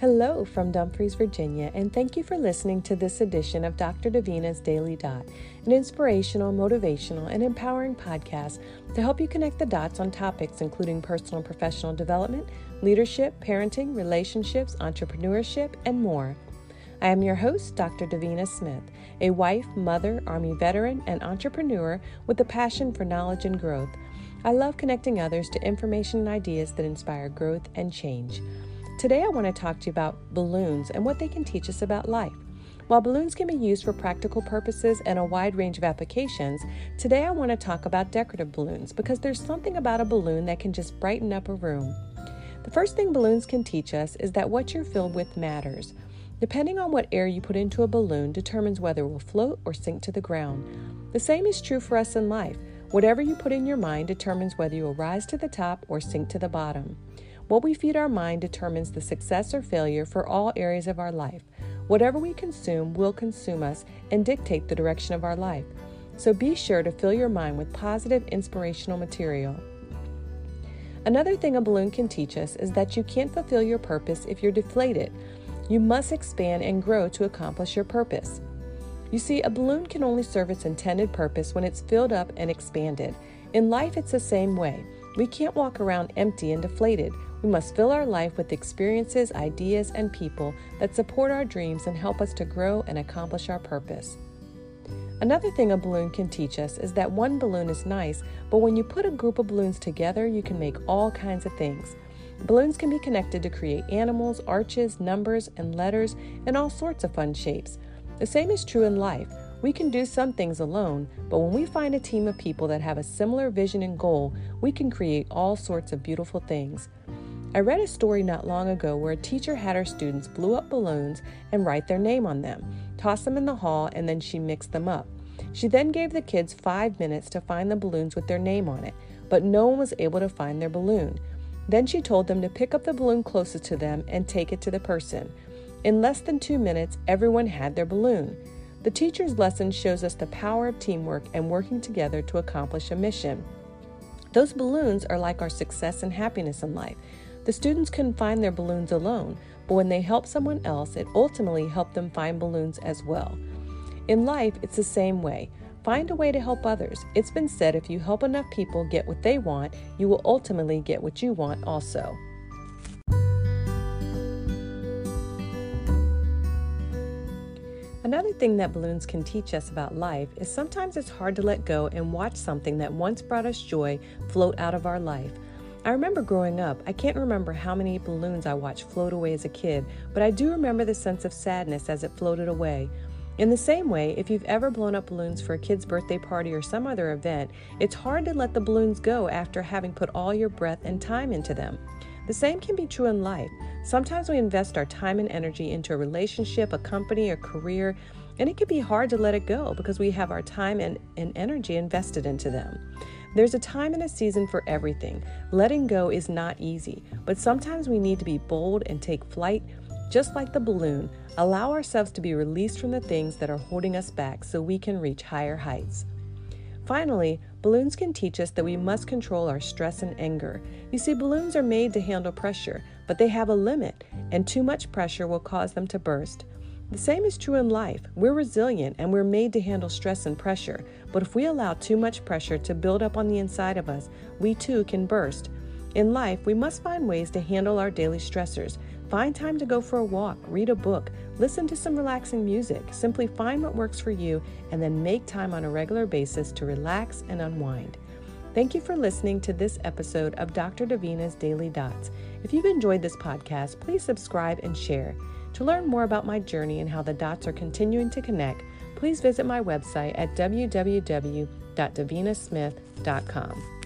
Hello from Dumfries, Virginia, and thank you for listening to this edition of Dr. Davina's Daily Dot, an inspirational, motivational, and empowering podcast to help you connect the dots on topics including personal and professional development, leadership, parenting, relationships, entrepreneurship, and more. I am your host, Dr. Davina Smith, a wife, mother, Army veteran, and entrepreneur with a passion for knowledge and growth. I love connecting others to information and ideas that inspire growth and change. Today, I want to talk to you about balloons and what they can teach us about life. While balloons can be used for practical purposes and a wide range of applications, today I want to talk about decorative balloons because there's something about a balloon that can just brighten up a room. The first thing balloons can teach us is that what you're filled with matters. Depending on what air you put into a balloon determines whether it will float or sink to the ground. The same is true for us in life. Whatever you put in your mind determines whether you will rise to the top or sink to the bottom. What we feed our mind determines the success or failure for all areas of our life. Whatever we consume will consume us and dictate the direction of our life. So be sure to fill your mind with positive, inspirational material. Another thing a balloon can teach us is that you can't fulfill your purpose if you're deflated. You must expand and grow to accomplish your purpose. You see, a balloon can only serve its intended purpose when it's filled up and expanded. In life, it's the same way. We can't walk around empty and deflated. We must fill our life with experiences, ideas, and people that support our dreams and help us to grow and accomplish our purpose. Another thing a balloon can teach us is that one balloon is nice, but when you put a group of balloons together, you can make all kinds of things. Balloons can be connected to create animals, arches, numbers, and letters, and all sorts of fun shapes. The same is true in life. We can do some things alone, but when we find a team of people that have a similar vision and goal, we can create all sorts of beautiful things. I read a story not long ago where a teacher had her students blow up balloons and write their name on them, toss them in the hall, and then she mixed them up. She then gave the kids five minutes to find the balloons with their name on it, but no one was able to find their balloon. Then she told them to pick up the balloon closest to them and take it to the person. In less than two minutes, everyone had their balloon. The teacher's lesson shows us the power of teamwork and working together to accomplish a mission. Those balloons are like our success and happiness in life. The students couldn't find their balloons alone, but when they helped someone else, it ultimately helped them find balloons as well. In life, it's the same way. Find a way to help others. It's been said if you help enough people get what they want, you will ultimately get what you want also. Another thing that balloons can teach us about life is sometimes it's hard to let go and watch something that once brought us joy float out of our life. I remember growing up, I can't remember how many balloons I watched float away as a kid, but I do remember the sense of sadness as it floated away. In the same way, if you've ever blown up balloons for a kid's birthday party or some other event, it's hard to let the balloons go after having put all your breath and time into them. The same can be true in life. Sometimes we invest our time and energy into a relationship, a company, a career, and it can be hard to let it go because we have our time and, and energy invested into them. There's a time and a season for everything. Letting go is not easy, but sometimes we need to be bold and take flight, just like the balloon. Allow ourselves to be released from the things that are holding us back so we can reach higher heights. Finally, balloons can teach us that we must control our stress and anger. You see, balloons are made to handle pressure, but they have a limit, and too much pressure will cause them to burst. The same is true in life. We're resilient and we're made to handle stress and pressure, but if we allow too much pressure to build up on the inside of us, we too can burst. In life, we must find ways to handle our daily stressors. Find time to go for a walk, read a book, listen to some relaxing music. Simply find what works for you and then make time on a regular basis to relax and unwind. Thank you for listening to this episode of Dr. Davina's Daily Dots. If you've enjoyed this podcast, please subscribe and share. To learn more about my journey and how the dots are continuing to connect, please visit my website at www.davinasmith.com.